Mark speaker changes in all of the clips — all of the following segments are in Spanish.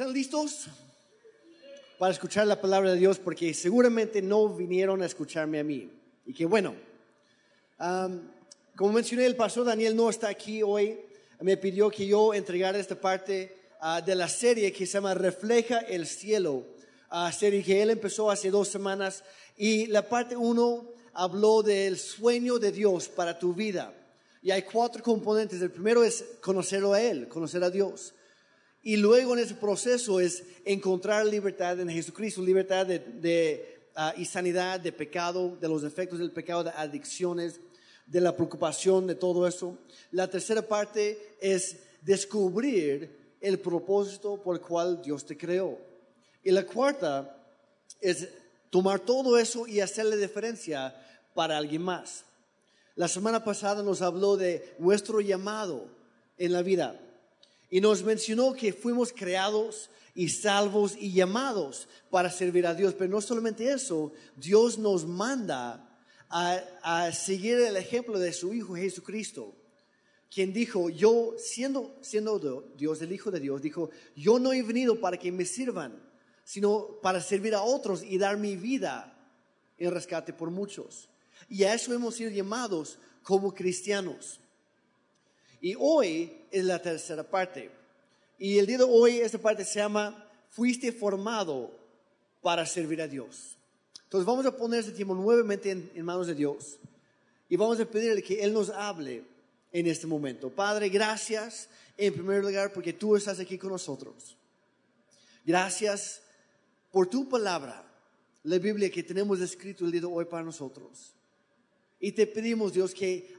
Speaker 1: ¿Están listos para escuchar la palabra de Dios? Porque seguramente no vinieron a escucharme a mí. Y que bueno, am, como mencioné, el pastor Daniel no está aquí hoy. Me pidió que yo entregara esta parte ah, de la serie que se llama Refleja el Cielo, ah, serie que él empezó hace dos semanas. Y la parte uno habló del sueño de Dios para tu vida. Y hay cuatro componentes. El primero es conocerlo a Él, conocer a Dios. Y luego en ese proceso es encontrar libertad en Jesucristo, libertad de, ah, y sanidad de pecado, de los efectos del pecado, de adicciones, de la preocupación, de todo eso. La tercera parte es descubrir el propósito por el cual Dios te creó. Y la cuarta es tomar todo eso y hacerle diferencia para alguien más. La semana pasada nos habló de nuestro llamado en la vida y nos mencionó que fuimos creados y salvos y llamados para servir a Dios. Pero no solamente eso, Dios nos manda a, a seguir el ejemplo de su Hijo Jesucristo, quien dijo, yo siendo, siendo Dios, el Hijo de Dios, dijo, yo no he venido para que me sirvan, sino para servir a otros y dar mi vida en rescate por muchos. Y a eso hemos sido llamados como cristianos. Y hoy es la tercera parte. Y el día de hoy esta parte se llama, fuiste formado para servir a Dios. Entonces vamos a poner este tiempo nuevamente en, manos de Dios. Y vamos a pedirle que Él nos hable en este momento. Padre, gracias en primer lugar porque tú estás aquí con nosotros. Gracias por tu palabra, la Biblia que tenemos escrito el día de hoy para nosotros. Y te pedimos, Dios, que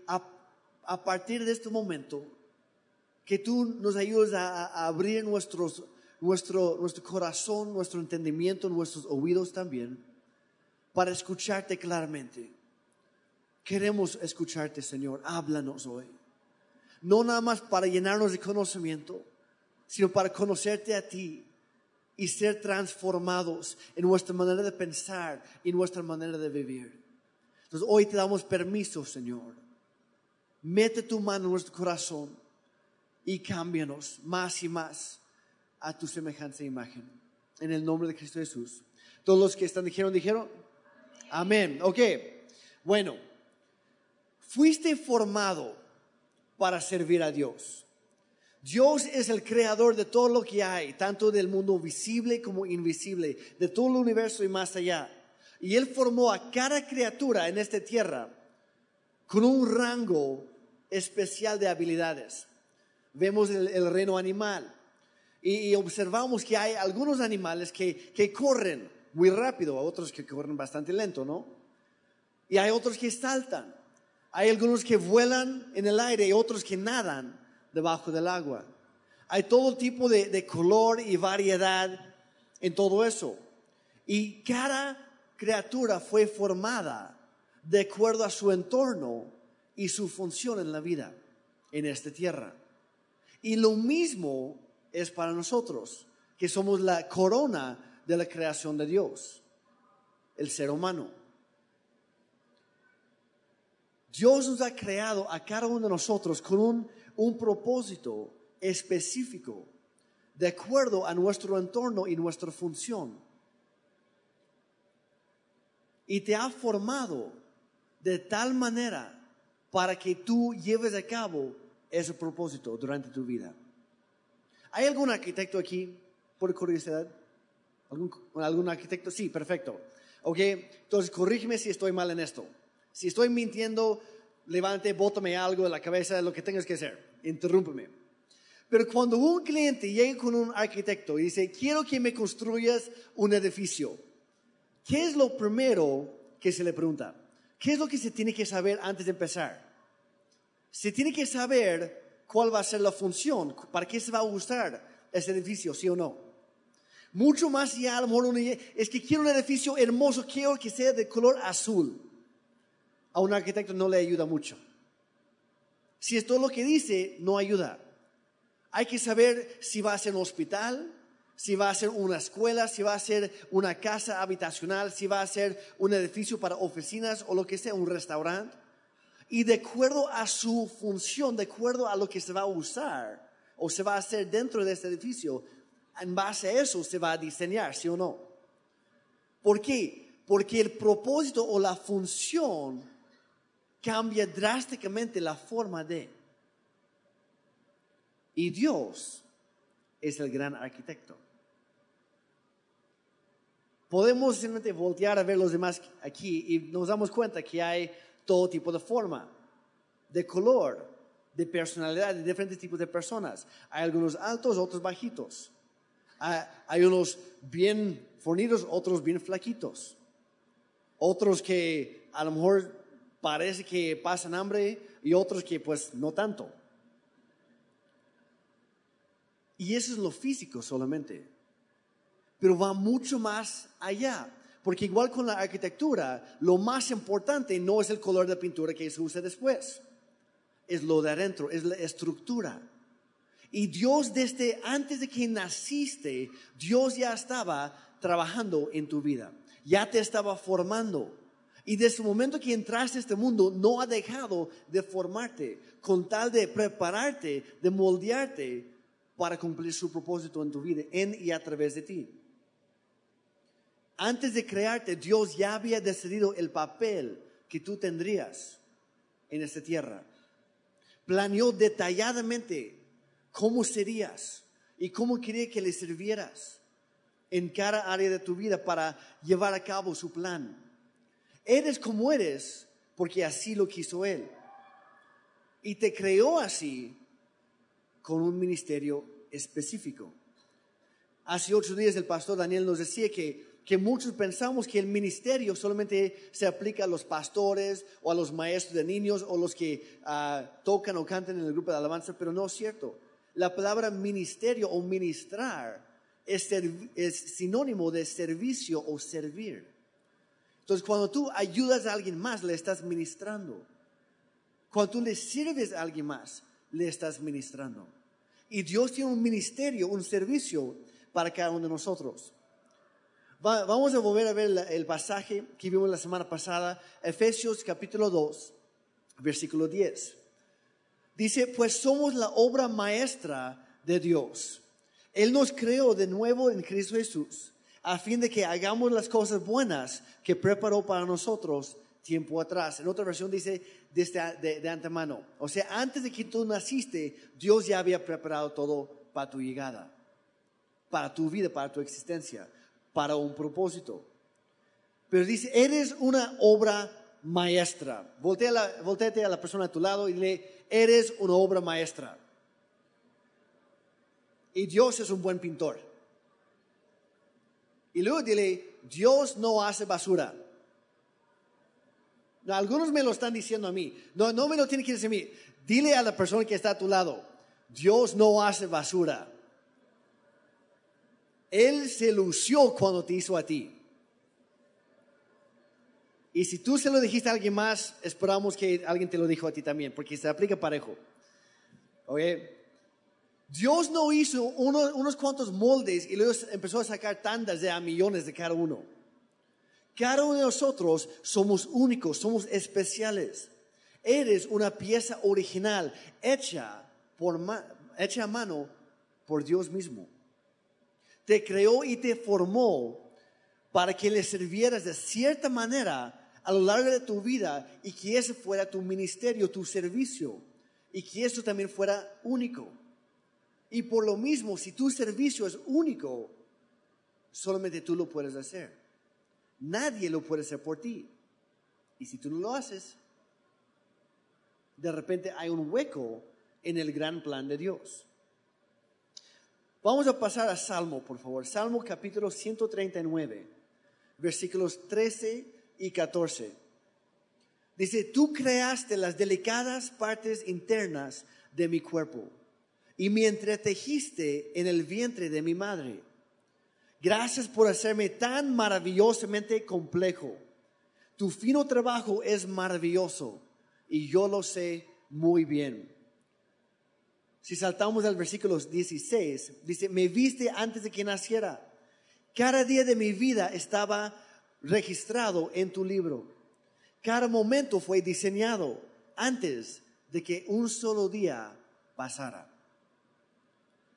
Speaker 1: a, partir de este momento, que tú nos ayudes a, a abrir nuestros, nuestro, nuestro corazón, nuestro entendimiento, nuestros oídos también, para escucharte claramente. Queremos escucharte, Señor. Háblanos hoy. No nada más para llenarnos de conocimiento, sino para conocerte a ti y ser transformados en nuestra manera de pensar y nuestra manera de vivir. Entonces hoy te damos permiso, Señor. Mete tu mano en nuestro corazón y cámbianos más y más a tu semejanza e imagen. En el nombre de Cristo Jesús. Todos los que están dijeron, dijeron, amén. Ok, bueno, fuiste formado para servir a Dios. Dios es el creador de todo lo que hay, tanto del mundo visible como invisible, de todo el universo y más allá. Y Él formó a cada criatura en esta tierra con un rango especial de habilidades. Vemos el, el reino animal y, y, observamos que hay algunos animales que, que corren muy rápido, otros que corren bastante lento, ¿no? Y hay otros que saltan. Hay algunos que vuelan en el aire y otros que nadan debajo del agua. Hay todo tipo de, de color y variedad en todo eso. Y cada criatura fue formada de acuerdo a su entorno y su función en la vida, en esta tierra. Y lo mismo es para nosotros, que somos la corona de la creación de Dios, el ser humano. Dios nos ha creado a cada uno de nosotros con un, un propósito específico, de acuerdo a nuestro entorno y nuestra función y te ha formado de tal manera para que tú lleves a cabo ese propósito durante tu vida. ¿Hay algún arquitecto aquí, por curiosidad? ¿Algún, arquitecto? Sí, perfecto. Ok, entonces corrígeme si estoy mal en esto. Si estoy mintiendo, levante, bótame algo de la cabeza, lo que tengas que hacer. Interrúmpeme. Pero cuando un cliente llega con un arquitecto y dice, quiero que me construyas un edificio, ¿Qué es lo primero que se le pregunta? ¿Qué es lo que se tiene que saber antes de empezar? Se tiene que saber cuál va a ser la función, para qué se va a usar ese edificio, sí o no. Mucho más ya a lo mejor es que quiero un edificio hermoso, quiero que sea de color azul. A un arquitecto no le ayuda mucho. Si es todo lo que dice, no ayuda. Hay que saber si va a ser un hospital, si va a ser una escuela, si va a ser una casa habitacional, si va a ser un edificio para oficinas o lo que sea, un restaurante. Y de acuerdo a su función, de acuerdo a lo que se va a usar o se va a hacer dentro de este edificio, en base a eso se va a diseñar, ¿sí o no? ¿Por qué? Porque el propósito o la función cambia drásticamente la forma de. Y Dios es el gran arquitecto. Podemos simplemente voltear a ver los demás aquí y nos damos cuenta que hay todo tipo de forma, de color, de personalidad, de diferentes tipos de personas. Hay algunos altos, otros bajitos. Hay, unos bien fornidos, otros bien flaquitos. Otros que a lo mejor parece que pasan hambre y otros que pues no tanto. Y eso es lo físico solamente. Pero va mucho más allá. Porque igual con la arquitectura, lo más importante no es el color de pintura que se usa después. Es lo de adentro, es la estructura. Y Dios desde antes de que naciste, Dios ya estaba trabajando en tu vida. Ya te estaba formando. Y desde el momento que entraste a este mundo, no ha dejado de formarte, con tal de prepararte, de moldearte para cumplir su propósito en tu vida, en y a través de ti. Antes de crearte, Dios ya había decidido el papel que tú tendrías en esta tierra. Planeó detalladamente cómo serías y cómo quería que le sirvieras en cada área de tu vida para llevar a cabo su plan. Eres como eres porque así lo quiso Él. Y te creó así con un ministerio específico. Hace ocho días el pastor Daniel nos decía que, que muchos pensamos que el ministerio solamente se aplica a los pastores o a los maestros de niños o los que ah, tocan o cantan en el grupo de alabanza, pero no es cierto. La palabra ministerio o ministrar es, es sinónimo de servicio o servir. Entonces, cuando tú ayudas a alguien más, le estás ministrando. Cuando tú le sirves a alguien más, le estás ministrando. Y Dios tiene un ministerio, un servicio para cada uno de nosotros. Vamos a volver a ver el pasaje que vimos la semana pasada, Efesios capítulo 2, versículo 10. Dice, pues somos la obra maestra de Dios. Él nos creó de nuevo en Cristo Jesús, a fin de que hagamos las cosas buenas que preparó para nosotros tiempo atrás. En otra versión dice desde de, de, antemano. O sea, antes de que tú naciste, Dios ya había preparado todo para tu llegada, para tu vida, para tu existencia, para un propósito. Pero dice, eres una obra maestra. Voltea a la persona a tu lado y dile, eres una obra maestra. Y Dios es un buen pintor. Y luego dile, Dios no hace basura. algunos me lo están diciendo a mí. No, no me lo tiene que decir a mí. Dile a la persona que está a tu lado, Dios no hace basura. Él se lució cuando te hizo a ti. Y si tú se lo dijiste a alguien más, esperamos que alguien te lo dijo a ti también, porque se aplica parejo. Oye, Dios no hizo unos cuantos moldes y luego empezó a sacar tandas de a millones de cada uno. Cada uno de nosotros somos únicos, somos especiales. Eres una pieza original hecha, por hecha a mano por Dios mismo. Te creó y te formó para que le sirvieras de cierta manera a lo largo de tu vida y que ese fuera tu ministerio, tu servicio y que eso también fuera único. Y por lo mismo, si tu servicio es único, solamente tú lo puedes hacer. Nadie lo puede hacer por ti. Y si tú no lo haces, de repente hay un hueco en el gran plan de Dios. Vamos a pasar a Salmo, por favor. Salmo capítulo 139, versículos 13 y 14. Dice, tú creaste las delicadas partes internas de mi cuerpo y me entretejiste en el vientre de mi madre. Gracias por hacerme tan maravillosamente complejo. Tu fino trabajo es maravilloso y yo lo sé muy bien. Si saltamos al versículo 16, dice, me viste antes de que naciera. Cada día de mi vida estaba registrado en tu libro. Cada momento fue diseñado antes de que un solo día pasara.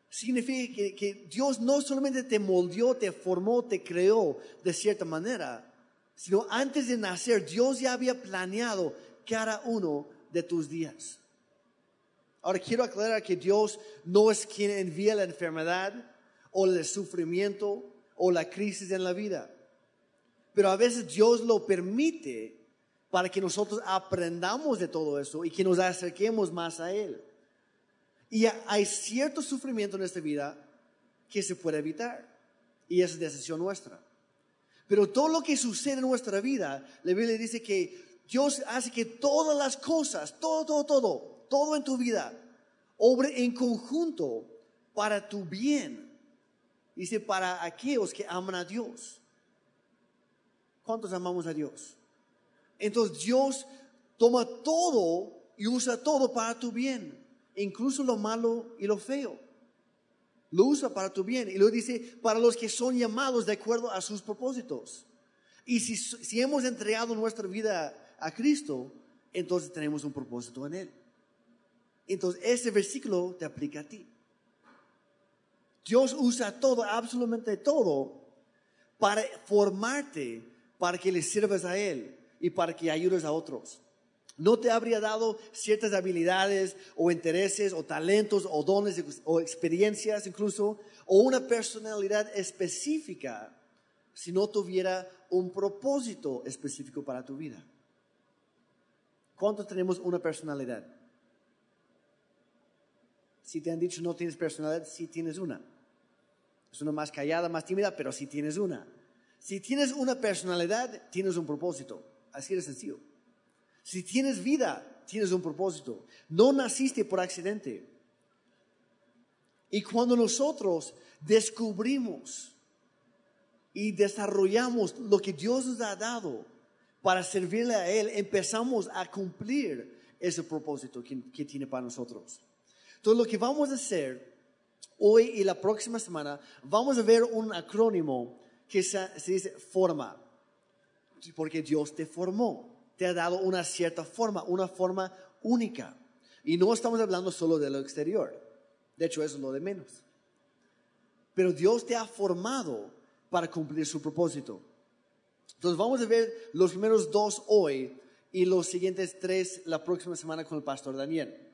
Speaker 1: significa que, Dios no solamente te moldeó, te formó, te creó de cierta manera, sino antes de nacer Dios ya había planeado cada uno de tus días. Ahora quiero aclarar que Dios no es quien envía la enfermedad o el sufrimiento o la crisis en la vida. Pero a veces Dios lo permite para que nosotros aprendamos de todo eso y que nos acerquemos más a Él. Y hay cierto sufrimiento en esta vida que se puede evitar y es decisión nuestra. Pero todo lo que sucede en nuestra vida, la Biblia dice que Dios hace que todas las cosas, todo, todo, todo, todo en tu vida obre en conjunto para tu bien. Dice, para aquellos que aman a Dios. ¿Cuántos amamos a Dios? Entonces Dios toma todo y usa todo para tu bien, incluso lo malo y lo feo. Lo usa para tu bien y lo dice para los que son llamados de acuerdo a sus propósitos. Y si, si hemos entregado nuestra vida a Cristo, entonces tenemos un propósito en Él. Entonces, ese versículo te aplica a ti. Dios usa todo, absolutamente todo, para formarte, para que le sirvas a Él y para que ayudes a otros. No te habría dado ciertas habilidades o intereses o talentos o dones o experiencias incluso o una personalidad específica si no tuviera un propósito específico para tu vida. ¿Cuántos tenemos una personalidad? Si te han dicho no tienes personalidad, sí tienes una. Es una más callada, más tímida, pero sí tienes una. Si tienes una personalidad, tienes un propósito. Así de sencillo. Si tienes vida, tienes un propósito. No naciste por accidente. Y cuando nosotros descubrimos y desarrollamos lo que Dios nos ha dado para servirle a Él, empezamos a cumplir ese propósito que, que tiene para nosotros. Entonces lo que vamos a hacer hoy y la próxima semana, vamos a ver un acrónimo que se, dice forma, porque Dios te formó, te ha dado una cierta forma, una forma única. Y no estamos hablando solo de lo exterior, de hecho eso es lo de menos. Pero Dios te ha formado para cumplir su propósito. Entonces vamos a ver los primeros dos hoy y los siguientes tres la próxima semana con el pastor Daniel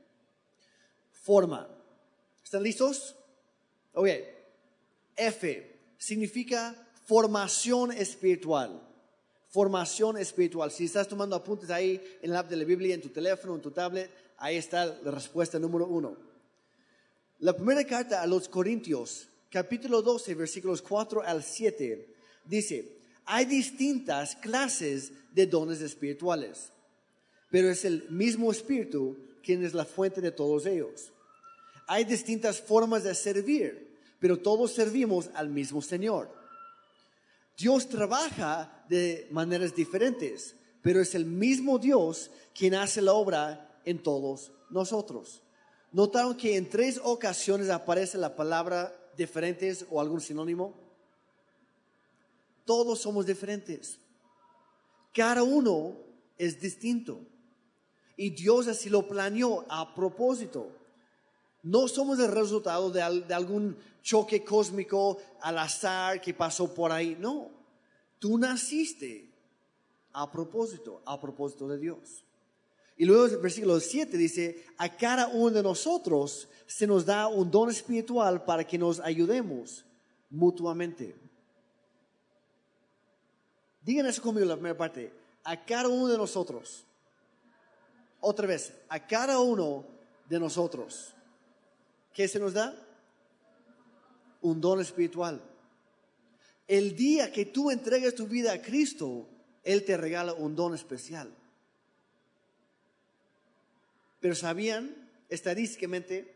Speaker 1: forma. ¿Están listos? Ok. F significa formación espiritual. Formación espiritual. Si estás tomando apuntes ahí en la app de la Biblia, en tu teléfono, en tu tablet, ahí está la respuesta número uno. La primera carta a los Corintios, capítulo 12, versículos 4 al 7, dice, hay distintas clases de dones espirituales, pero es el mismo espíritu quien es la fuente de todos ellos. Hay distintas formas de servir, pero todos servimos al mismo Señor. Dios trabaja de maneras diferentes, pero es el mismo Dios quien hace la obra en todos nosotros. ¿Notaron que en tres ocasiones aparece la palabra diferentes o algún sinónimo? Todos somos diferentes. Cada uno es distinto. Y Dios así lo planeó a propósito. No somos el resultado de, algún choque cósmico al azar que pasó por ahí. No, tú naciste a propósito, a propósito de Dios. Y luego el versículo 7 dice, a cada uno de nosotros se nos da un don espiritual para que nos ayudemos mutuamente. Digan eso conmigo la primera parte. A cada uno de nosotros otra vez, a cada uno de nosotros, ¿qué se nos da? Un don espiritual. El día que tú entregues tu vida a Cristo, Él te regala un don especial. Pero sabían, estadísticamente,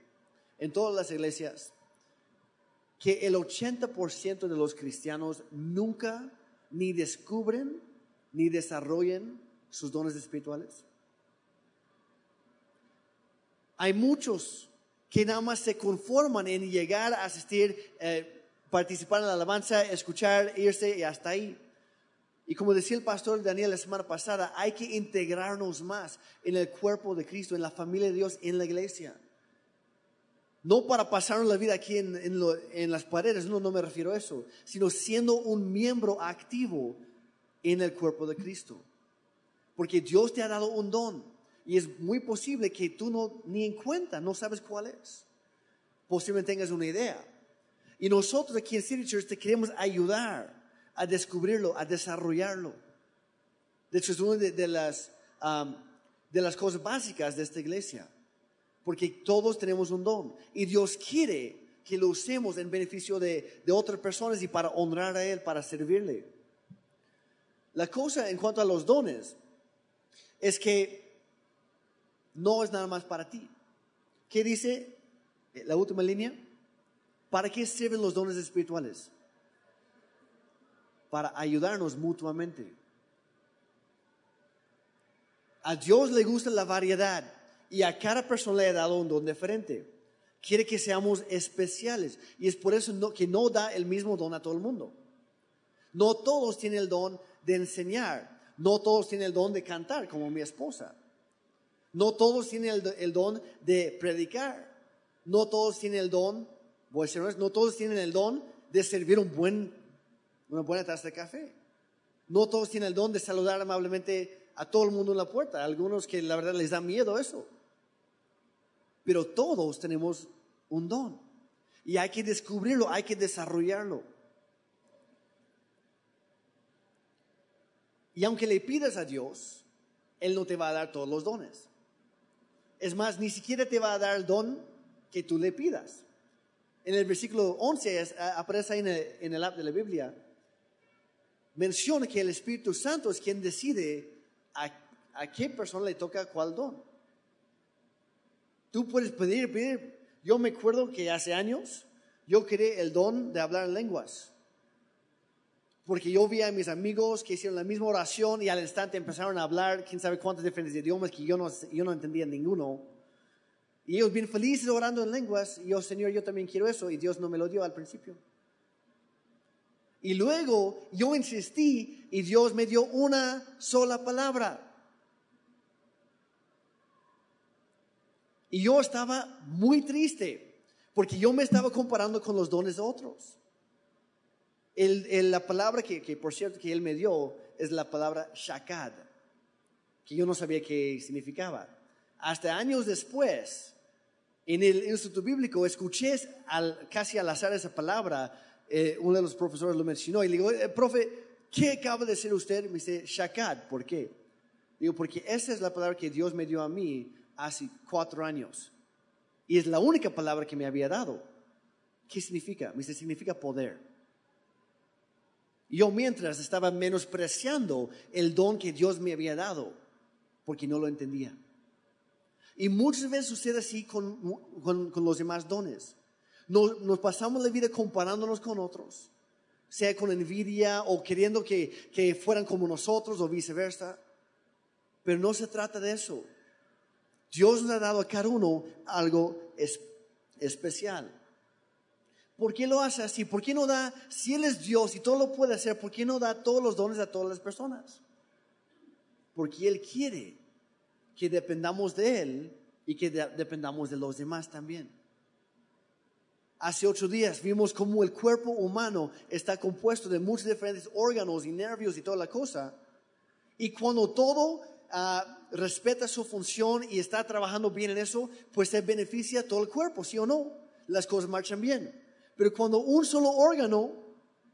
Speaker 1: en todas las iglesias, que el 80% de los cristianos nunca ni descubren ni desarrollan sus dones espirituales. Hay muchos que nada más se conforman en llegar a asistir, eh, participar en la alabanza, escuchar, irse y hasta ahí. Y como decía el pastor Daniel la semana pasada, hay que integrarnos más en el cuerpo de Cristo, en la familia de Dios, en la iglesia. No para pasar la vida aquí en, en las paredes, no, no me refiero a eso, sino siendo un miembro activo en el cuerpo de Cristo. Porque Dios te ha dado un don y es muy posible que tú no ni en cuenta, no sabes cuál es. Posiblemente tengas una idea. Y nosotros aquí en City Church te queremos ayudar a descubrirlo, a desarrollarlo. De hecho, es una de, las, de las cosas básicas de esta iglesia. Porque todos tenemos un don. Y Dios quiere que lo usemos en beneficio de, de otras personas y para honrar a Él, para servirle. La cosa en cuanto a los dones es que no es nada más para ti. ¿Qué dice la última línea? ¿Para qué sirven los dones espirituales? Para ayudarnos mutuamente. A Dios le gusta la variedad y a cada persona le ha dado un don diferente. Quiere que seamos especiales y es por eso que no da el mismo don a todo el mundo. No todos tienen el don de enseñar, no todos tienen el don de cantar, como mi esposa. No todos tienen el, don de predicar. No todos tienen el don, voy a no todos tienen el don de servir un buen, una buena taza de café. No todos tienen el don de saludar amablemente a todo el mundo en la puerta. Algunos que la verdad les da miedo eso. Pero todos tenemos un don. Y hay que descubrirlo, hay que desarrollarlo. Y aunque le pidas a Dios, Él no te va a dar todos los dones. Es más, ni siquiera te va a dar el don que tú le pidas. En el versículo 11 aparece ahí en el, en app de la Biblia, menciona que el Espíritu Santo es quien decide a, a qué persona le toca cuál don. Tú puedes pedir, pedir. Yo me acuerdo que hace años yo quería el don de hablar en lenguas porque yo vi a mis amigos que hicieron la misma oración y al instante empezaron a hablar quién sabe cuántos diferentes idiomas que yo no, yo no entendía ninguno. Y ellos bien felices orando en lenguas y yo, Señor, yo también quiero eso y Dios no me lo dio al principio. Y luego yo insistí y Dios me dio una sola palabra. Y yo estaba muy triste porque yo me estaba comparando con los dones de otros la palabra que, por cierto, que él me dio es la palabra shakad, que yo no sabía qué significaba. Hasta años después, en el Instituto Bíblico, escuché casi al azar esa palabra, eh, uno de los profesores lo mencionó, y le digo, eh, profe, ¿qué acaba de decir usted? Me dice, shakad, ¿por qué? Digo, porque esa es la palabra que Dios me dio a mí hace cuatro años. Y es la única palabra que me había dado. ¿Qué significa? Me dice, significa poder. Yo mientras estaba menospreciando el don que Dios me había dado, porque no lo entendía. Y muchas veces sucede así con, los demás dones. Nos, nos, pasamos la vida comparándonos con otros, sea con envidia o queriendo que, que fueran como nosotros o viceversa. Pero no se trata de eso. Dios nos ha dado a cada uno algo especial. ¿Por qué lo hace así? ¿Por qué no da, si Él es Dios y todo lo puede hacer, ¿por qué no da todos los dones a todas las personas? Porque Él quiere que dependamos de Él y que dependamos de los demás también. Hace ocho días vimos cómo el cuerpo humano está compuesto de muchos diferentes órganos y nervios y toda la cosa. Y cuando todo ah, respeta su función y está trabajando bien en eso, pues se beneficia todo el cuerpo, ¿sí o no? Las cosas marchan bien. Pero cuando un solo órgano,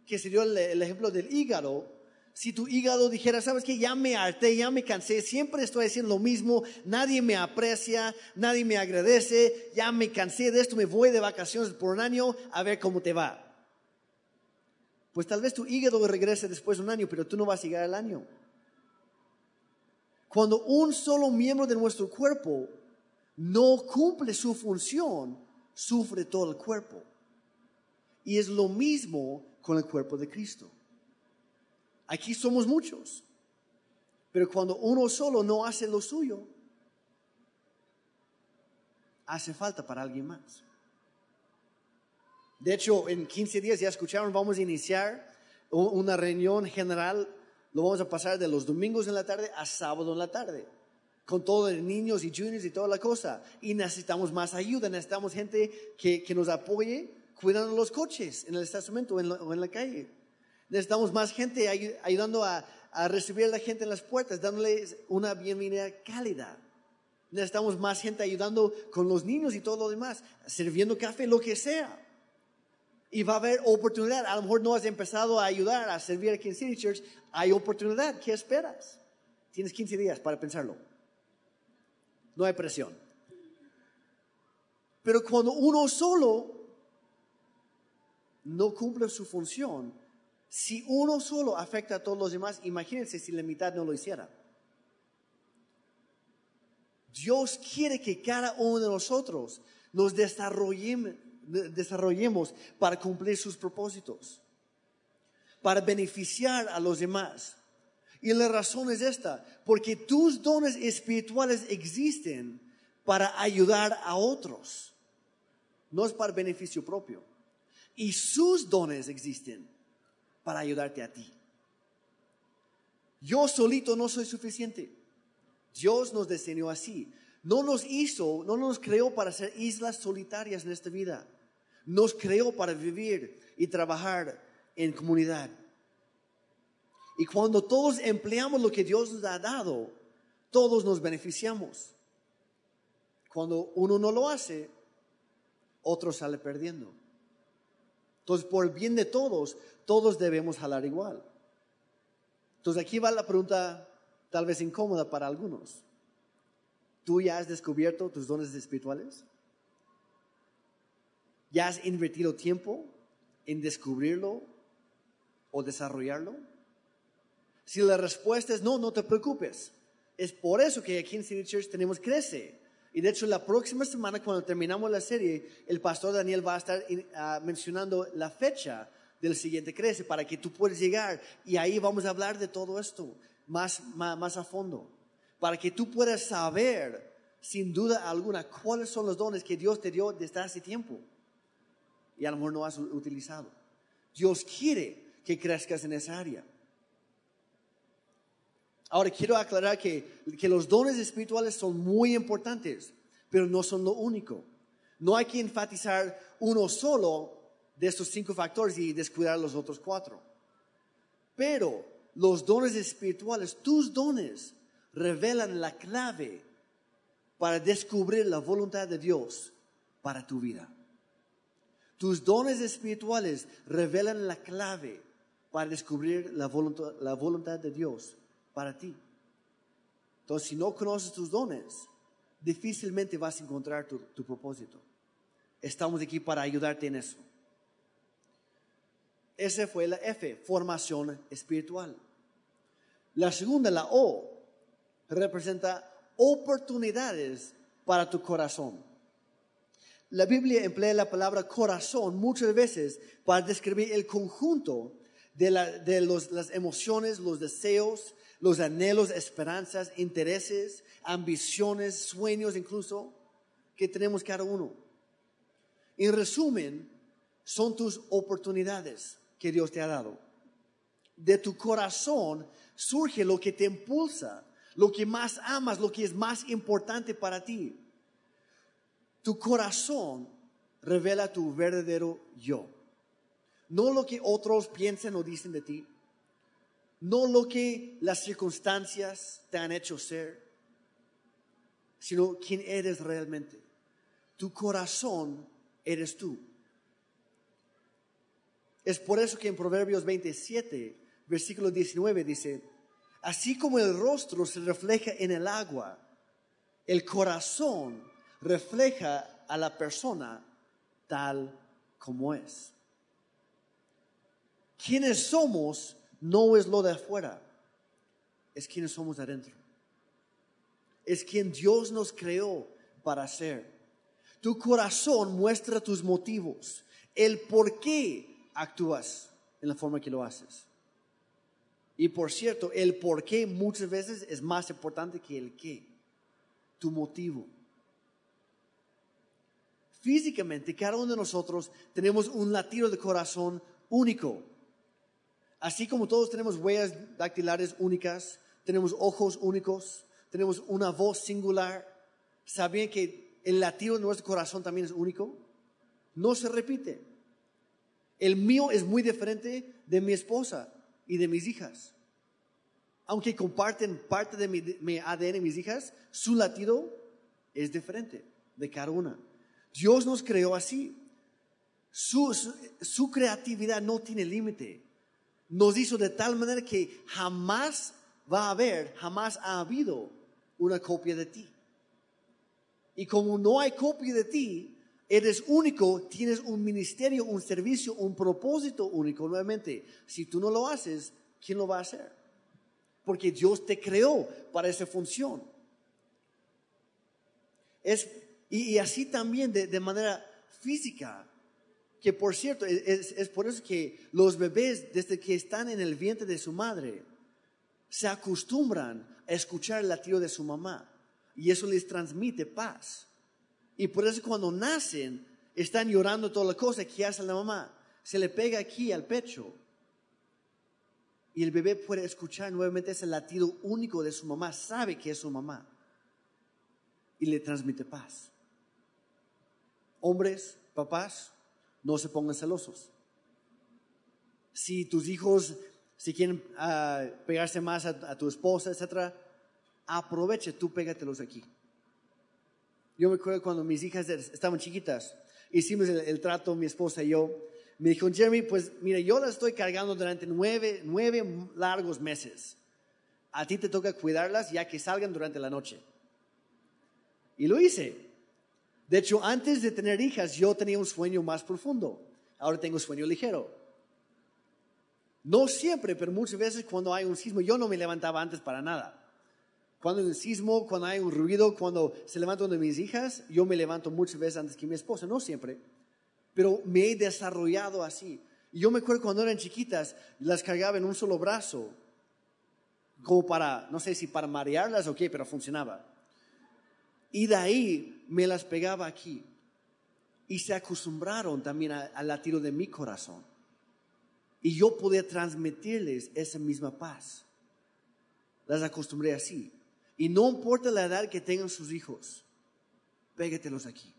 Speaker 1: que sería el, ejemplo del hígado, si tu hígado dijera, sabes que ya me harté, ya me cansé, siempre estoy haciendo lo mismo, nadie me aprecia, nadie me agradece, ya me cansé de esto, me voy de vacaciones por un año a ver cómo te va. Pues tal vez tu hígado regrese después de un año, pero tú no vas a llegar al año. Cuando un solo miembro de nuestro cuerpo no cumple su función, sufre todo el cuerpo. Y es lo mismo con el cuerpo de Cristo. Aquí somos muchos, pero cuando uno solo no hace lo suyo, hace falta para alguien más. De hecho, en 15 días ya escucharon, vamos a iniciar una reunión general, lo vamos a pasar de los domingos en la tarde a sábado en la tarde con todos los niños y juniors y toda la cosa. Y necesitamos más ayuda, necesitamos gente que, que nos apoye cuidando los coches en el estacionamiento o en la, calle. Necesitamos más gente ayudando a, a recibir a la gente en las puertas, dándoles una bienvenida cálida. Necesitamos más gente ayudando con los niños y todo lo demás, sirviendo café, lo que sea. Y va a haber oportunidad. A lo mejor no has empezado a ayudar a servir aquí en City Church. Hay oportunidad. ¿Qué esperas? Tienes 15 días para pensarlo. No hay presión. Pero cuando uno solo no cumple su función, si uno solo afecta a todos los demás, imagínense si la mitad no lo hiciera. Dios quiere que cada uno de nosotros nos desarrollemos, para cumplir sus propósitos, para beneficiar a los demás. Y la razón es esta, porque tus dones espirituales existen para ayudar a otros, no es para beneficio propio. Y sus dones existen para ayudarte a ti. Yo solito no soy suficiente. Dios nos diseñó así. No nos hizo, no nos creó para ser islas solitarias en esta vida. Nos creó para vivir y trabajar en comunidad. Y cuando todos empleamos lo que Dios nos ha dado, todos nos beneficiamos. Cuando uno no lo hace, otro sale perdiendo. Entonces, por el bien de todos, todos debemos jalar igual. Entonces, aquí va la pregunta tal vez incómoda para algunos. ¿Tú ya has descubierto tus dones espirituales? ¿Ya has invertido tiempo en descubrirlo o desarrollarlo? Si la respuesta es no, no te preocupes. Es por eso que aquí en City Church tenemos Crece. Y de hecho, la próxima semana, cuando terminamos la serie, el pastor Daniel va a estar ah, mencionando la fecha del siguiente Crece para que tú puedas llegar. Y ahí vamos a hablar de todo esto más, más, a fondo, para que tú puedas saber, sin duda alguna, cuáles son los dones que Dios te dio desde hace tiempo y a lo mejor no has utilizado. Dios quiere que crezcas en esa área. Ahora quiero aclarar que, que los dones espirituales son muy importantes, pero no son lo único. No hay que enfatizar uno solo de estos cinco factores y descuidar los otros cuatro. Pero los dones espirituales, tus dones, revelan la clave para descubrir la voluntad de Dios para tu vida. Tus dones espirituales revelan la clave para descubrir la voluntad, de Dios para ti. Entonces, si no conoces tus dones, difícilmente vas a encontrar tu propósito. Estamos aquí para ayudarte en eso. Esa fue la F, formación espiritual. La segunda, la O, representa oportunidades para tu corazón. La Biblia emplea la palabra corazón muchas veces para describir el conjunto de, las emociones, los deseos, los anhelos, esperanzas, intereses, ambiciones, sueños incluso que tenemos cada uno. En resumen, son tus oportunidades que Dios te ha dado. De tu corazón surge lo que te impulsa, lo que más amas, lo que es más importante para ti. Tu corazón revela tu verdadero yo. No lo que otros piensan o dicen de ti. No lo que las circunstancias te han hecho ser, sino quién eres realmente. Tu corazón eres tú. Es por eso que en Proverbios 27, versículo 19 dice, así como el rostro se refleja en el agua, el corazón refleja a la persona tal como es. Quienes somos no es lo de afuera, es quienes somos adentro. Es quien Dios nos creó para ser. Tu corazón muestra tus motivos, el por qué actúas en la forma que lo haces. Y por cierto, el por qué muchas veces es más importante que el qué, tu motivo. Físicamente, cada uno de nosotros tenemos un latido de corazón único. Así como todos tenemos huellas dactilares únicas, tenemos ojos únicos, tenemos una voz singular. ¿Sabían que el latido de nuestro corazón también es único? No se repite. El mío es muy diferente de mi esposa y de mis hijas. Aunque comparten parte de mi, mi ADN, mis hijas, su latido es diferente de cada una. Dios nos creó así. Su, creatividad no tiene límite. Nos hizo de tal manera que jamás va a haber, jamás ha habido una copia de ti. Y como no hay copia de ti, eres único, tienes un ministerio, un servicio, un propósito único. Nuevamente, si tú no lo haces, ¿quién lo va a hacer? Porque Dios te creó para esa función. Es, y, así también de, manera física, que por cierto, es, es, por eso que los bebés, desde que están en el vientre de su madre, se acostumbran a escuchar el latido de su mamá. Y eso les transmite paz. Y por eso cuando nacen, están llorando toda la cosa que hace la mamá. Se le pega aquí al pecho. Y el bebé puede escuchar nuevamente ese latido único de su mamá. Sabe que es su mamá. Y le transmite paz. Hombres, papás, no se pongan celosos. Si tus hijos, si quieren ah, pegarse más a, tu esposa, etc., aproveche, tú pégatelos aquí. Yo me acuerdo cuando mis hijas estaban chiquitas, hicimos el, trato, mi esposa y yo. Me dijo, Jeremy, pues mira, yo las estoy cargando durante nueve, nueve largos meses. A ti te toca cuidarlas ya que salgan durante la noche. Y lo hice. De hecho, antes de tener hijas, yo tenía un sueño más profundo. Ahora tengo un sueño ligero. No siempre, pero muchas veces cuando hay un sismo, yo no me levantaba antes para nada. Cuando hay un sismo, cuando hay un ruido, cuando se levanta una de mis hijas, yo me levanto muchas veces antes que mi esposa, no siempre, pero me he desarrollado así. Y yo me acuerdo cuando eran chiquitas, las cargaba en un solo brazo, como para, no sé si para marearlas o qué, pero funcionaba. Y de ahí me las pegaba aquí. Y se acostumbraron también al latido de mi corazón. Y yo podía transmitirles esa misma paz. Las acostumbré así. Y no importa la edad que tengan sus hijos, pégatelos aquí.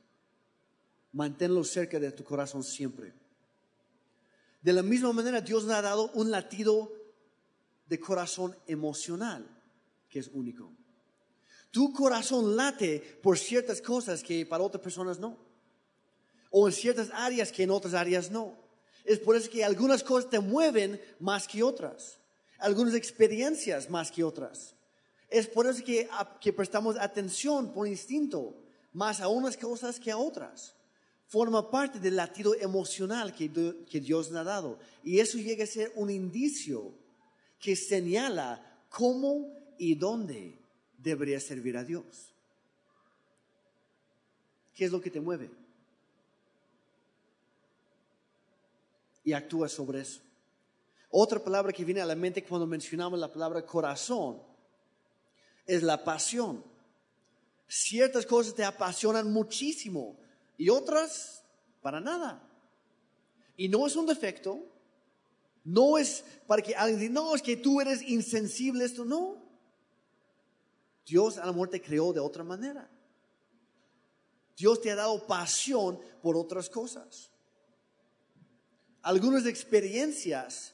Speaker 1: Manténlos cerca de tu corazón siempre. De la misma manera, Dios nos ha dado un latido de corazón emocional que es único. Tu corazón late por ciertas cosas que para otras personas no. O en ciertas áreas que en otras áreas no. Es por eso que algunas cosas te mueven más que otras. Algunas experiencias más que otras. Es por eso que, que prestamos atención por instinto, más a unas cosas que a otras. Forma parte del latido emocional que, que Dios nos ha dado. Y eso llega a ser un indicio que señala cómo y dónde debería servir a Dios. ¿Qué es lo que te mueve? Y actúa sobre eso. Otra palabra que viene a la mente cuando mencionamos la palabra corazón es la pasión. Ciertas cosas te apasionan muchísimo y otras para nada. Y no es un defecto, no es para que alguien diga, no, es que tú eres insensible, esto no. Dios a la muerte te creó de otra manera. Dios te ha dado pasión por otras cosas. Algunas experiencias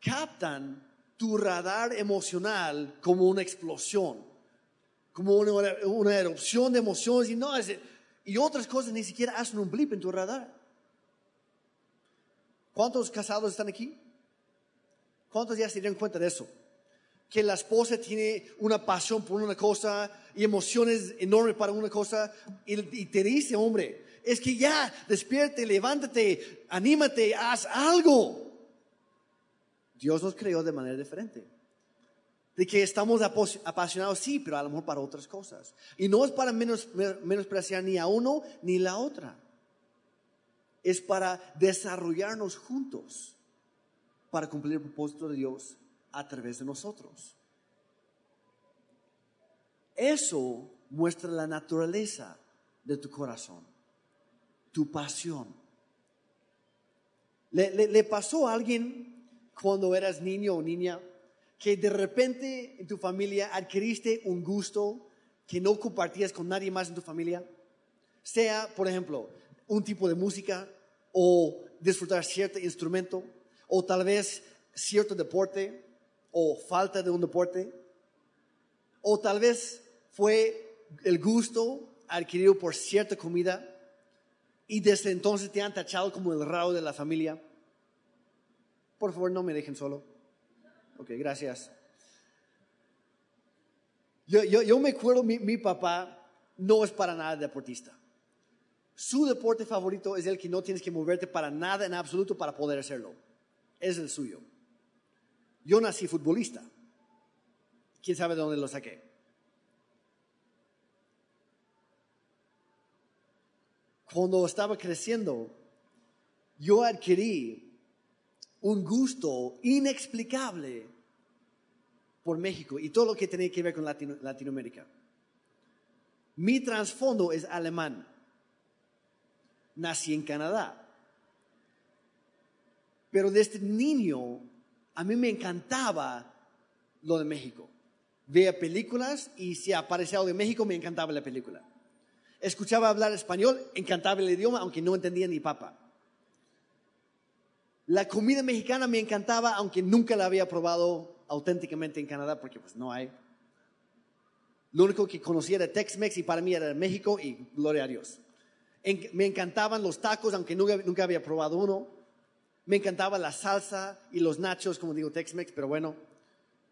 Speaker 1: captan tu radar emocional como una explosión, como una, erupción de emociones y, no, y otras cosas ni siquiera hacen un blip en tu radar. ¿Cuántos casados están aquí? ¿Cuántos ya se dieron cuenta de eso? Que la esposa tiene una pasión por una cosa y emociones enormes para una cosa y, y te dice, hombre, es que ya, despierte, levántate, anímate, haz algo. Dios nos creó de manera diferente. De que estamos apasionados, sí, pero a lo mejor para otras cosas. Y no es para menos, menospreciar ni a uno ni la otra. Es para desarrollarnos juntos, para cumplir el propósito de Dios a través de nosotros. Eso muestra la naturaleza de tu corazón, tu pasión. ¿Le, pasó a alguien cuando eras niño o niña que de repente en tu familia adquiriste un gusto que no compartías con nadie más en tu familia? Sea, por ejemplo, un tipo de música o disfrutar cierto instrumento o tal vez cierto deporte o falta de un deporte o tal vez fue el gusto adquirido por cierta comida y desde entonces te han tachado como el raro de la familia. Por favor, no me dejen solo. Ok, gracias. Yo, yo, me acuerdo, mi, mi papá no es para nada deportista. Su deporte favorito es el que no tienes que moverte para nada en absoluto para poder hacerlo. Es el suyo. Yo nací futbolista. ¿Quién sabe de dónde lo saqué? Cuando estaba creciendo, yo adquirí un gusto inexplicable por México y todo lo que tenía que ver con Latinoamérica. Mi trasfondo es alemán. Nací en Canadá. Pero desde niño a mí me encantaba lo de México. Veía películas y si aparecía algo de México me encantaba la película. Escuchaba hablar español, encantaba el idioma, aunque no entendía ni papa. La comida mexicana me encantaba, aunque nunca la había probado auténticamente en Canadá, porque pues no hay. Lo único que conocía era Tex-Mex y para mí era México y gloria a Dios. me encantaban los tacos, aunque nunca, nunca había probado uno. Me encantaba la salsa y los nachos, como digo Tex-Mex, pero bueno.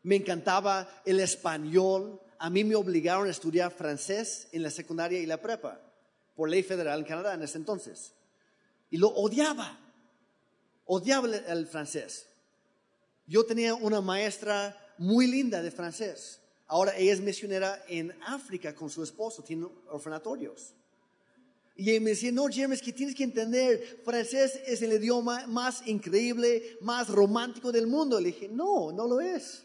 Speaker 1: Me encantaba el español. A mí me obligaron a estudiar francés en la secundaria y la prepa, por ley federal en Canadá en ese entonces. Y lo odiaba odiaba el francés. Yo tenía una maestra muy linda de francés. Ahora ella es misionera en África con su esposo, tiene orfanatorios. Y me decía, no, James, que tienes que entender, francés es el idioma más increíble, más romántico del mundo. Le dije, no, no lo es.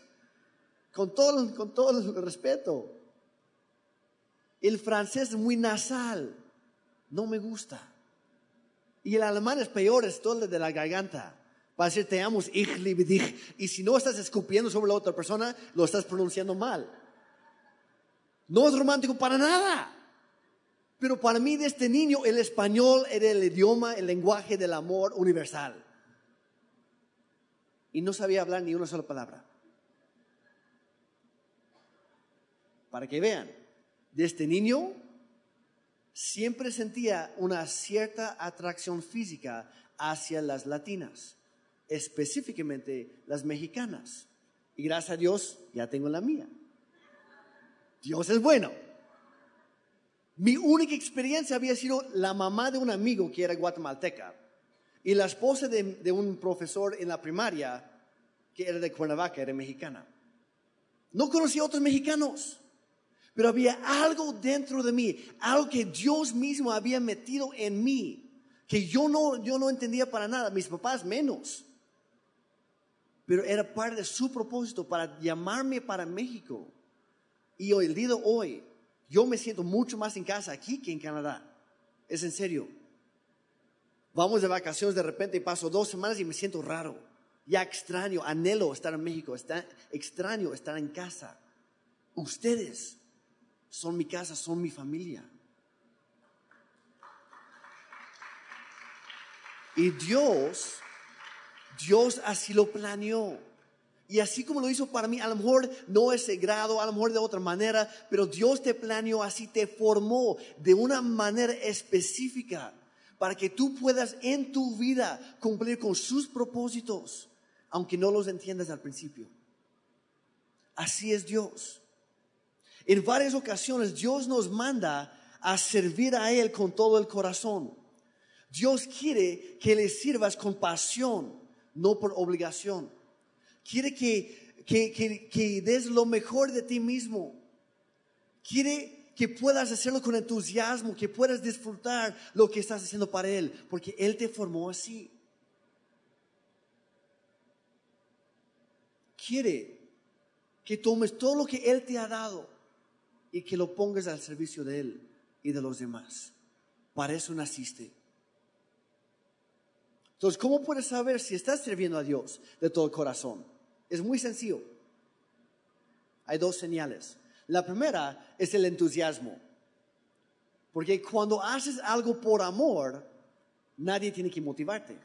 Speaker 1: Con todo, con todo el respeto. El francés es muy nasal, no me gusta. Y el alemán es peor, es todo de la garganta. Para decir te amo, ich liebe dich. Y si no estás escupiendo sobre la otra persona, lo estás pronunciando mal. No es romántico para nada. Pero para mí, de este niño, el español era el idioma, el lenguaje del amor universal. Y no sabía hablar ni una sola palabra. Para que vean, de este niño siempre sentía una cierta atracción física hacia las latinas, específicamente las mexicanas. Y gracias a Dios ya tengo la mía. Dios es bueno. Mi única experiencia había sido la mamá de un amigo que era guatemalteca y la esposa de, un profesor en la primaria que era de Cuernavaca, era mexicana. No conocía a otros mexicanos. Pero había algo dentro de mí, algo que Dios mismo había metido en mí, que yo no, yo no entendía para nada, mis papás menos. Pero era parte de su propósito para llamarme para México. Y hoy, el día de hoy, yo me siento mucho más en casa aquí que en Canadá. Es en serio. Vamos de vacaciones de repente y paso dos semanas y me siento raro. Ya extraño, anhelo estar en México, está extraño estar en casa. Ustedes son mi casa, son mi familia. Y Dios, Dios así lo planeó. Y así como lo hizo para mí, a lo mejor no ese grado, a lo mejor de otra manera, pero Dios te planeó así, te formó de una manera específica para que tú puedas en tu vida cumplir con sus propósitos, aunque no los entiendas al principio. Así es Dios. En varias ocasiones Dios nos manda a servir a Él con todo el corazón. Dios quiere que le sirvas con pasión, no por obligación. Quiere que, que, des lo mejor de ti mismo. Quiere que puedas hacerlo con entusiasmo, que puedas disfrutar lo que estás haciendo para Él, porque Él te formó así. Quiere que tomes todo lo que Él te ha dado y que lo pongas al servicio de Él y de los demás. Para eso naciste. Entonces, ¿cómo puedes saber si estás sirviendo a Dios de todo el corazón? Es muy sencillo. Hay dos señales. La primera es el entusiasmo. Porque cuando haces algo por amor, nadie tiene que motivarte.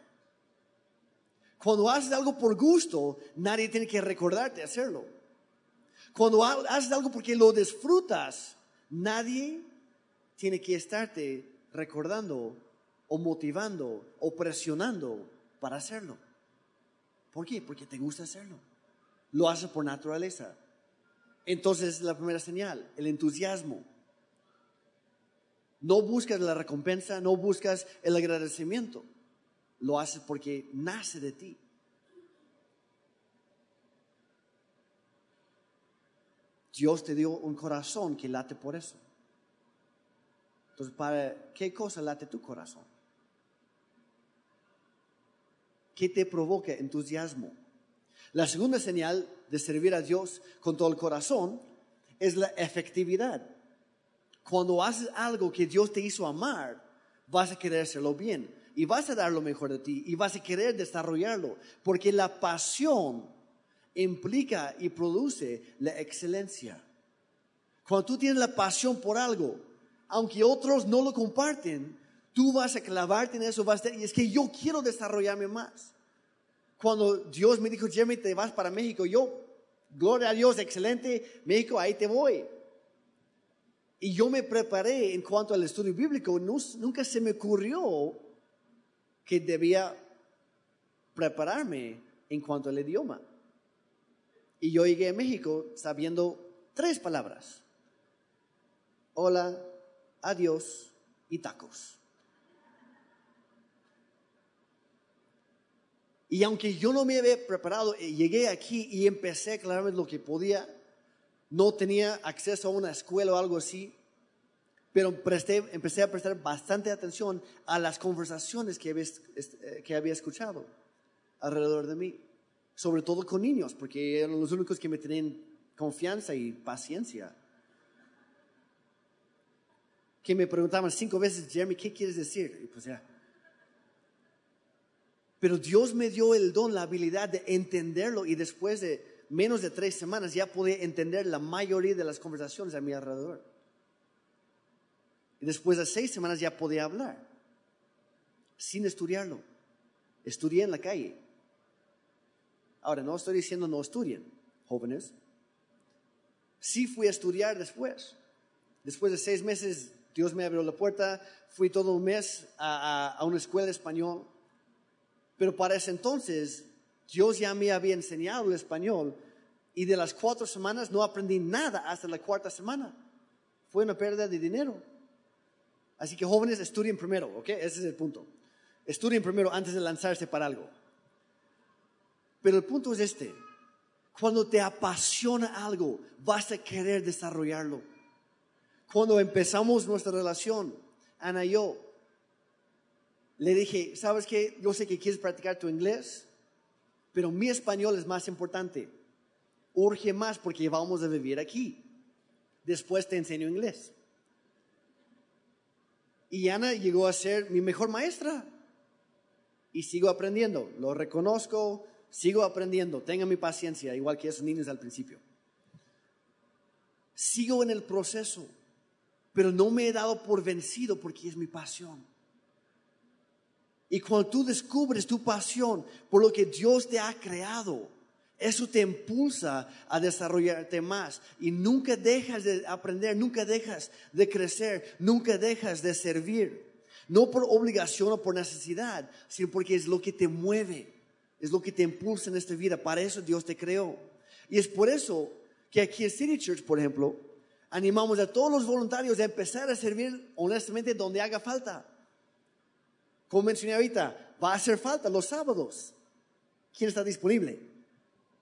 Speaker 1: Cuando haces algo por gusto, nadie tiene que recordarte hacerlo. Cuando haces algo porque lo disfrutas, nadie tiene que estarte recordando o motivando o presionando para hacerlo. ¿Por qué? Porque te gusta hacerlo. Lo haces por naturaleza. Entonces es la primera señal, el entusiasmo. No buscas la recompensa, no buscas el agradecimiento. Lo haces porque nace de ti. Dios te dio un corazón que late por eso. Entonces, ¿para qué cosa late tu corazón? ¿Qué te provoca entusiasmo? La segunda señal de servir a Dios con todo el corazón es la efectividad. Cuando haces algo que Dios te hizo amar, vas a querer hacerlo bien y vas a dar lo mejor de ti y vas a querer desarrollarlo, porque la pasión implica y produce la excelencia. Cuando tú tienes la pasión por algo, aunque otros no lo comparten, tú vas a clavarte en eso, y es que yo quiero desarrollarme más. Cuando Dios me dijo, Jeremy, te vas para México, yo, gloria a Dios, excelente, México, ahí te voy. Y yo me preparé en cuanto al estudio bíblico, nunca se me ocurrió que debía prepararme en cuanto al idioma. Y yo llegué a México sabiendo tres palabras. Hola, adiós y tacos. Y aunque yo no me había preparado, eh, llegué aquí y empecé a aclararme lo que podía. No tenía acceso a una escuela o algo así pero empecé a prestar bastante atención a las conversaciones que había, eh, que había escuchado alrededor de mí, sobre todo con niños, porque eran los únicos que me tenían confianza y paciencia. Que me preguntaban cinco veces, Jeremy, ¿qué quieres decir? Y pues ya. Pero Dios me dio el don, la habilidad de entenderlo y después de menos de tres semanas ya podía entender la mayoría de las conversaciones a mi alrededor. Y después de seis semanas ya podía hablar, sin estudiarlo. Estudié en la calle. Ahora, no estoy diciendo no estudien, jóvenes. Sí fui a estudiar después. Después de seis meses, Dios me abrió la puerta. Fui todo un mes a, a una escuela de español. Pero para ese entonces, Dios ya me había enseñado el español. Y de las cuatro semanas no aprendí nada hasta la cuarta semana. Fue una pérdida de dinero. Así que jóvenes, estudien primero, ¿ok? Ese es el punto. Estudien primero antes de lanzarse para algo. Pero el punto es este. Cuando te apasiona algo, vas a querer desarrollarlo. Cuando empezamos nuestra relación, Ana y yo, le dije, ¿sabes qué? Yo sé que quieres practicar tu inglés, pero mi español es más importante. Urge más porque vamos a vivir aquí. Después te enseño inglés. Y Ana llegó a ser mi mejor maestra. Y sigo aprendiendo, lo reconozco, sigo aprendiendo, tenga mi paciencia, igual que esos niños al principio. Sigo en el proceso, pero no me he dado por vencido porque es mi pasión. Y cuando tú descubres tu pasión por lo que Dios te ha creado, eso te impulsa a desarrollarte más y nunca dejas de aprender, nunca dejas de crecer, nunca dejas de servir. No por obligación o por necesidad, sino porque es lo que te mueve, es lo que te impulsa en esta vida. Para eso Dios te creó. Y es por eso que aquí en City Church, por ejemplo, animamos a todos los voluntarios a empezar a servir honestamente donde haga falta. Como mencioné ahorita, va a hacer falta los sábados. ¿Quién está disponible?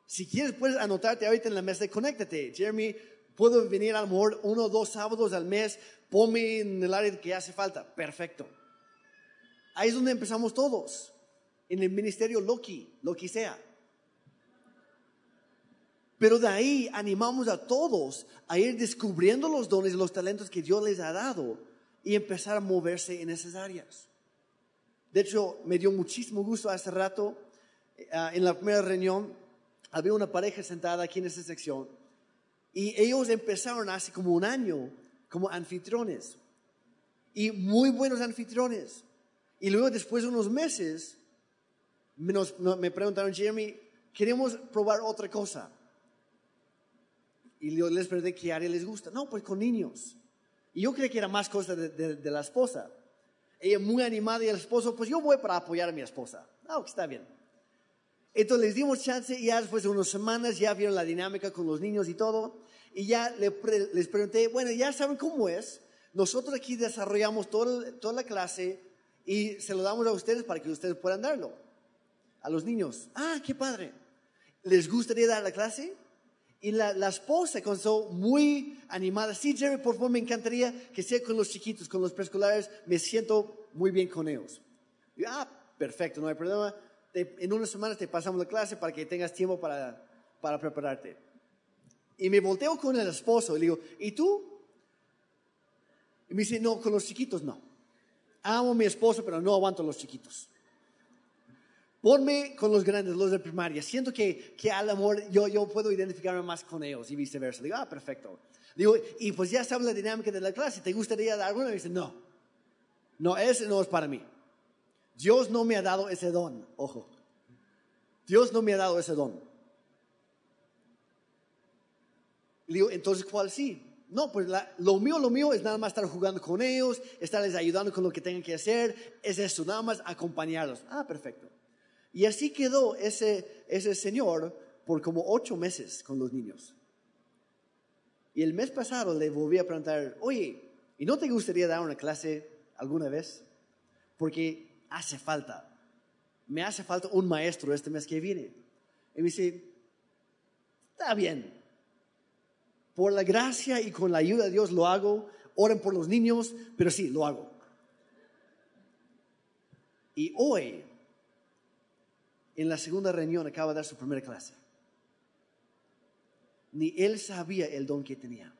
Speaker 1: Si quieres, puedes anotarte ahorita en la mesa de conéctate. Jeremy, puedo venir a lo uno o dos sábados al mes, ponme en el área que hace falta. Perfecto. Ahí es donde empezamos todos. En el ministerio Loki, lo que sea. Pero de ahí animamos a todos a ir descubriendo los dones y los talentos que Dios les ha dado y empezar a moverse en esas áreas. De hecho, me dio muchísimo gusto hace rato, eh, en la primera reunión, había una pareja sentada aquí en esa sección Y ellos empezaron hace como un año como anfitriones. Y muy buenos anfitriones. Y luego después de unos meses me preguntaron, Jeremy, queremos probar otra cosa. Y yo les pregunté qué área les gusta. No, pues con niños. Y yo creí que era más cosa de, la esposa. Ella muy animada y el esposo, pues yo voy para apoyar a mi esposa. Ah, está bien. Entonces les dimos chance y ya después de unas semanas ya vieron la dinámica con los niños y todo. Y ya les pregunté, bueno, ya saben cómo es. Nosotros aquí desarrollamos toda la clase y se lo damos a ustedes para que ustedes puedan darlo. A los niños. Ah, qué padre. ¿Les gustaría dar la clase? Y la, la, esposa comenzó muy animada. Sí, Jerry, por favor, me encantaría que sea con los chiquitos, con los preescolares. Me siento muy bien con ellos. Y, ah, perfecto, no hay problema. en unas semanas te pasamos la clase para que tengas tiempo para, para prepararte. Y me volteo con el esposo y le digo, ¿y tú? Y me dice, no, con los chiquitos no. Amo a mi esposo, pero no aguanto a los chiquitos. Ponme con los grandes, los de primaria. Siento que, que al amor yo, yo puedo identificarme más con ellos y viceversa. Digo, ah, perfecto. Digo, y pues ya sabes la dinámica de la clase. ¿Te gustaría dar alguna? Dice, no. No, ese no es para mí. Dios no me ha dado ese don. Ojo. Dios no me ha dado ese don. Digo, entonces, ¿cuál sí? No, pues lo mío, lo mío es nada más estar jugando con ellos, estarles ayudando con lo que tengan que hacer. Es eso, nada más acompañarlos. Ah, perfecto. Y así quedó ese, ese señor por como ocho meses con los niños. Y el mes pasado le volví a preguntar, oye, ¿y no te gustaría dar una clase alguna vez? Porque hace falta. Me hace falta un maestro este mes que viene. Y me dice, está bien. Por la gracia y con la ayuda de Dios lo hago. Oren por los niños, pero sí, lo hago. Y hoy en la segunda reunión acaba de dar su primera clase. Ni él sabía el don que tenía.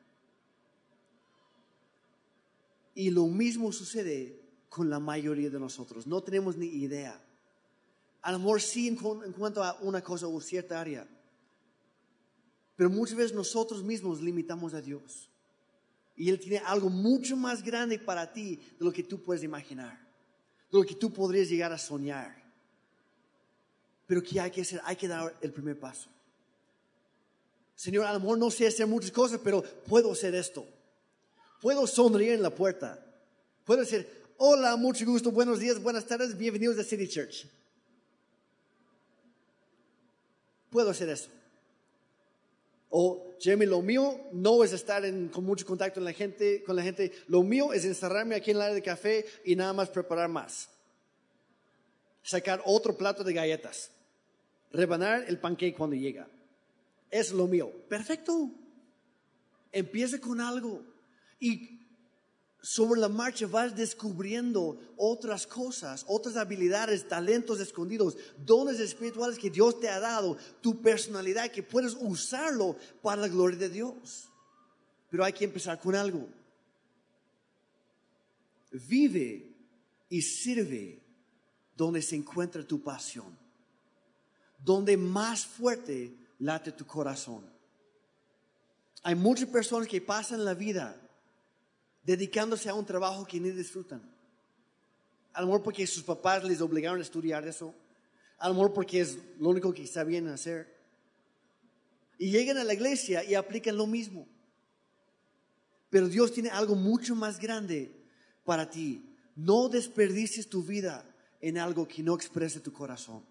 Speaker 1: Y lo mismo sucede con la mayoría de nosotros. No tenemos ni idea. A lo mejor sí en, cuanto a una cosa o cierta área. Pero muchas veces nosotros mismos limitamos a Dios. Y Él tiene algo mucho más grande para ti de lo que tú puedes imaginar. De lo que tú podrías llegar a soñar. Pero ¿qué hay que hacer? Hay que dar el primer paso. Señor, a no sé hacer muchas cosas, pero puedo hacer esto. Puedo sonreír en la puerta. Puedo decir, hola, mucho gusto, buenos días, buenas tardes, bienvenidos a City Church. Puedo hacer eso. O, Jeremy, lo mío no es estar con mucho contacto con la, gente, con la gente. Lo mío es encerrarme aquí en el área de café y nada más preparar más. Sacar otro plato de galletas rebanar el pancake cuando llega. Es lo mío. Perfecto. Empieza con algo. Y sobre la marcha vas descubriendo otras cosas, otras habilidades, talentos escondidos, dones espirituales que Dios te ha dado, tu personalidad que puedes usarlo para la gloria de Dios. Pero hay que empezar con algo. Vive y sirve donde se encuentra tu pasión donde más fuerte late tu corazón. Hay muchas personas que pasan la vida dedicándose a un trabajo que ni disfrutan. A lo porque sus papás les obligaron a estudiar eso. A lo porque es lo único que sabían hacer. Y llegan a la iglesia y aplican lo mismo. Pero Dios tiene algo mucho más grande para ti. No desperdicies tu vida en algo que no exprese tu corazón.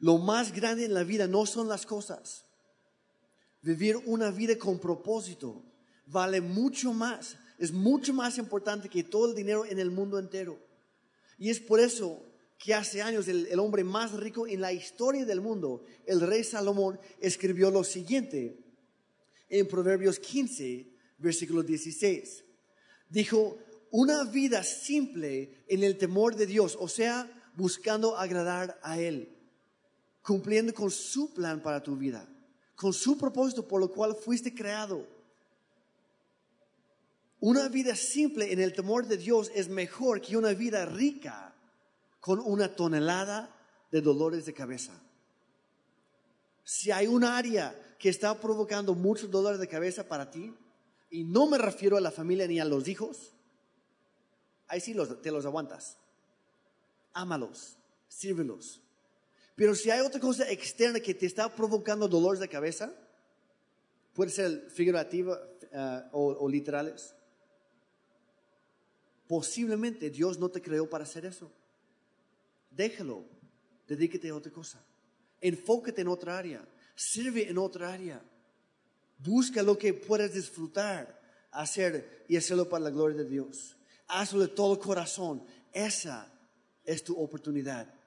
Speaker 1: Lo más grande en la vida no son las cosas. Vivir una vida con propósito vale mucho más, es mucho más importante que todo el dinero en el mundo entero. Y es por eso que hace años el, hombre más rico en la historia del mundo, el rey Salomón, escribió lo siguiente en Proverbios 15, versículo 16. Dijo, una vida simple en el temor de Dios, o sea, buscando agradar a Él cumpliendo con su plan para tu vida, con su propósito por lo cual fuiste creado. Una vida simple en el temor de Dios es mejor que una vida rica con una tonelada de dolores de cabeza. Si hay un área que está provocando muchos dolores de cabeza para ti, y no me refiero a la familia ni a los hijos, ahí sí te los aguantas. Ámalos, sírvelos. Pero si hay otra cosa externa que te está provocando dolores de cabeza, puede ser figurativa eh, o literales, posiblemente Dios no te creó para hacer eso. Déjalo, dedíquete a otra cosa. Enfócate en otra área, sirve en otra área. Busca lo que puedas disfrutar, hacer y hacerlo para la gloria de Dios. Hazlo de todo corazón. Esa es tu oportunidad.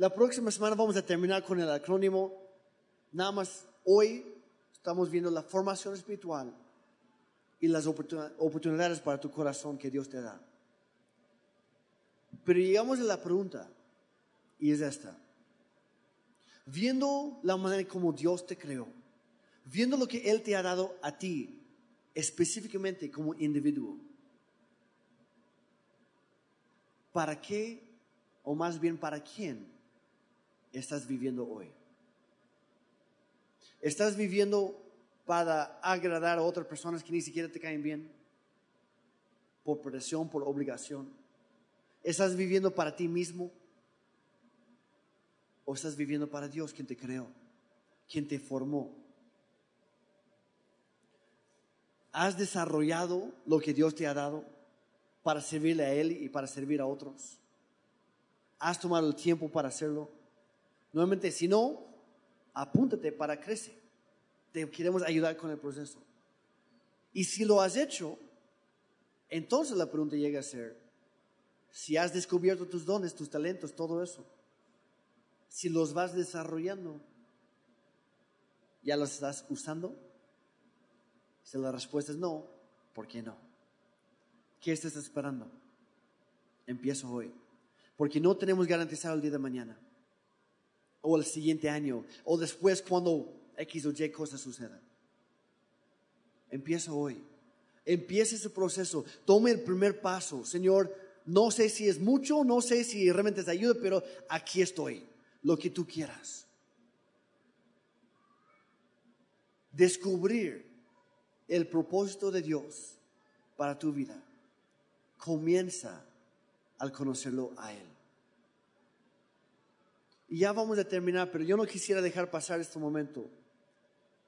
Speaker 1: La próxima semana vamos a terminar con el acrónimo. Nada más hoy estamos viendo la formación espiritual y las oportunidades para tu corazón que Dios te da. Pero llegamos a la pregunta, y es esta. Viendo la manera como Dios te creó, viendo lo que Él te ha dado a ti, específicamente como individuo, ¿para qué, o más bien para quién, estás viviendo hoy? ¿Estás viviendo para agradar a otras personas que ni siquiera te caen bien? Por presión, por obligación. ¿Estás viviendo para ti mismo? ¿O estás viviendo para Dios, quien te creó, quien te formó? ¿Has desarrollado lo que Dios te ha dado para servirle a Él y para servir a otros? ¿Has tomado el tiempo para hacerlo? Nuevamente, si no, apúntate para crecer. Te queremos ayudar con el proceso. Y si lo has hecho, entonces la pregunta llega a ser, si has descubierto tus dones, tus talentos, todo eso, si los vas desarrollando, ¿ya los estás usando? Si la respuesta es no, ¿por qué no? ¿Qué estás esperando? Empiezo hoy. Porque no tenemos garantizado el día de mañana, o el siguiente año, o después cuando X o Y cosas sucedan. Empiezo hoy. Empieza ese proceso. Tome el primer paso. Señor, no sé si es mucho, no sé si realmente te ayuda, pero aquí estoy. Lo que tú quieras. Descubrir el propósito de Dios para tu vida comienza al conocerlo a Él. Y ya vamos a terminar, pero yo no quisiera dejar pasar este momento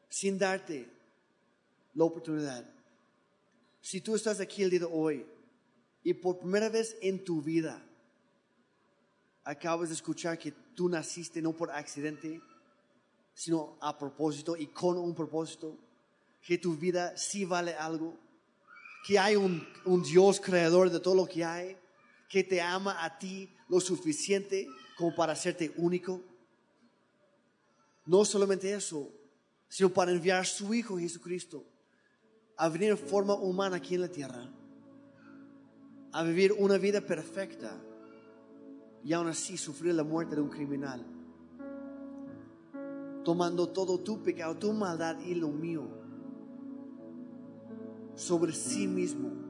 Speaker 1: sin darte la oportunidad. Si tú estás aquí el día de hoy y por primera vez en tu vida acabas de escuchar que tú naciste no por accidente, sino a propósito y con un propósito, que tu vida sí vale algo, que hay un, un Dios creador de todo lo que hay, que te ama a ti lo suficiente como para hacerte único. No solamente eso, sino para enviar a su Hijo Jesucristo a venir en forma humana aquí en la tierra, a vivir una vida perfecta y aún así sufrir la muerte de un criminal, tomando todo tu pecado, tu maldad y lo mío sobre sí mismo,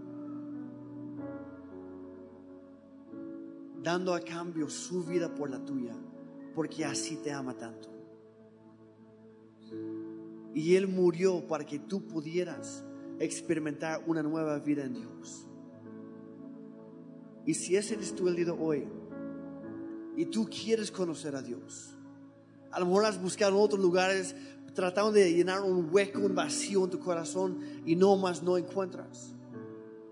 Speaker 1: dando a cambio su vida por la tuya, porque así te ama tanto. Y Él murió para que tú pudieras experimentar una nueva vida en Dios. Y si ese eres tú el hoy, y tú quieres conocer a Dios, a lo mejor has buscado en otros lugares tratando de llenar un hueco, un vacío en tu corazón y no más no encuentras.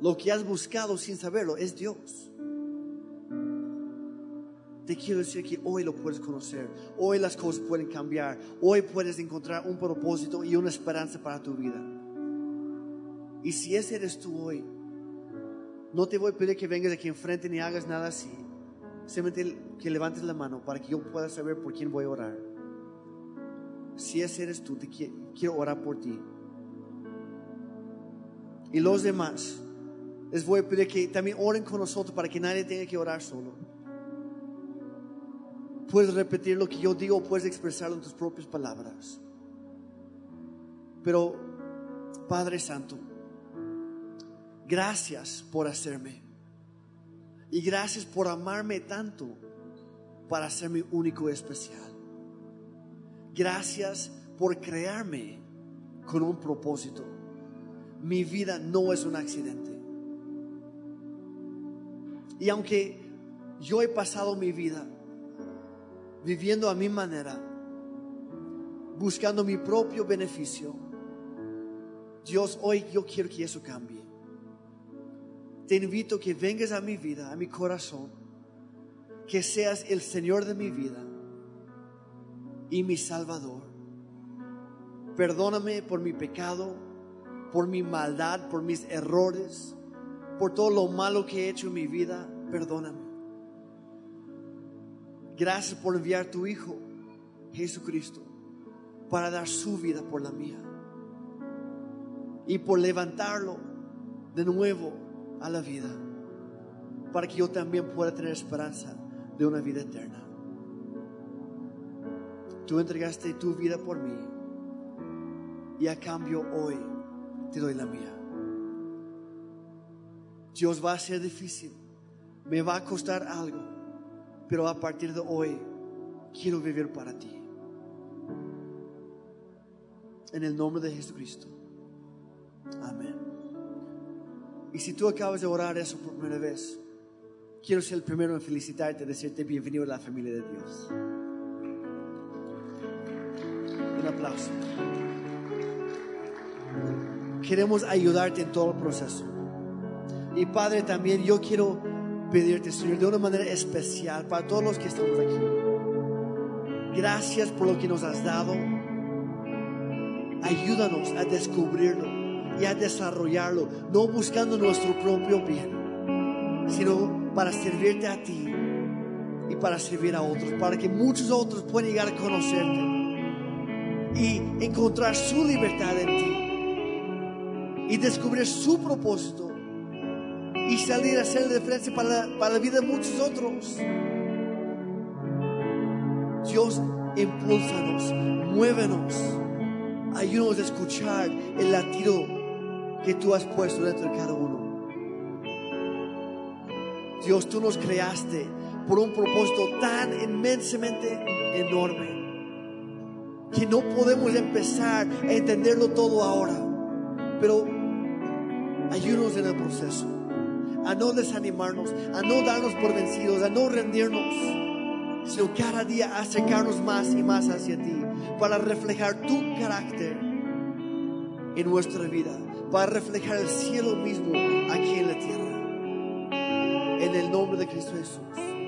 Speaker 1: Lo que has buscado sin saberlo es Dios te quiero decir que hoy lo puedes conocer, hoy las cosas pueden cambiar, hoy puedes encontrar un propósito y una esperanza para tu vida. Y si ese eres tú hoy, no te voy a pedir que vengas aquí enfrente ni hagas nada así. Simplemente que levantes la mano para que yo pueda saber por quién voy a orar. Si ese eres tú, te quiero orar por ti. Y los demás, les voy a pedir que también oren con nosotros para que nadie tenga que orar solo. Puedes repetir lo que yo digo, puedes expresarlo en tus propias palabras. Pero, Padre Santo, gracias por hacerme. Y gracias por amarme tanto para hacerme único y especial. Gracias por crearme con un propósito. Mi vida no es un accidente. Y aunque yo he pasado mi vida viviendo a mi manera, buscando mi propio beneficio, Dios, hoy yo quiero que eso cambie. Te invito que vengas a mi vida, a mi corazón, que seas el Señor de mi vida y mi Salvador. Perdóname por mi pecado, por mi maldad, por mis errores, por todo lo malo que he hecho en mi vida. Perdóname. Gracias por enviar tu Hijo, Jesucristo, para dar su vida por la mía. Y por levantarlo de nuevo a la vida, para que yo también pueda tener esperanza de una vida eterna. Tú entregaste tu vida por mí y a cambio hoy te doy la mía. Dios va a ser difícil, me va a costar algo, pero a partir de hoy quiero vivir para ti. En el nombre de Jesucristo. Amén. Y si tú acabas de orar eso por primera vez, quiero ser el primero en felicitarte, decirte bienvenido a la familia de Dios. Un aplauso. Queremos ayudarte en todo el proceso. Y Padre, también yo quiero pedirte, Señor, de una manera especial para todos los que estamos aquí. Gracias por lo que nos has dado. Ayúdanos a descubrirlo y a desarrollarlo, no buscando nuestro propio bien, sino para servirte a ti y para servir a otros, para que muchos otros puedan llegar a conocerte y encontrar su libertad en ti y descubrir su propósito y salir a hacer diferencia para para la vida de muchos otros. Dios, impúlsanos, muévenos, ayúdanos a escuchar el latido que tú has puesto dentro de cada uno. Dios, tú nos creaste por un propósito tan inmensamente enorme que no podemos empezar a entenderlo todo ahora, pero ayúdanos en el proceso, a no desanimarnos, a no darnos por vencidos, a no rendirnos, sino cada día acercarnos más y más hacia ti para reflejar tu carácter en nuestra vida, para reflejar el cielo mismo aquí en la tierra. En el nombre de Cristo Jesús.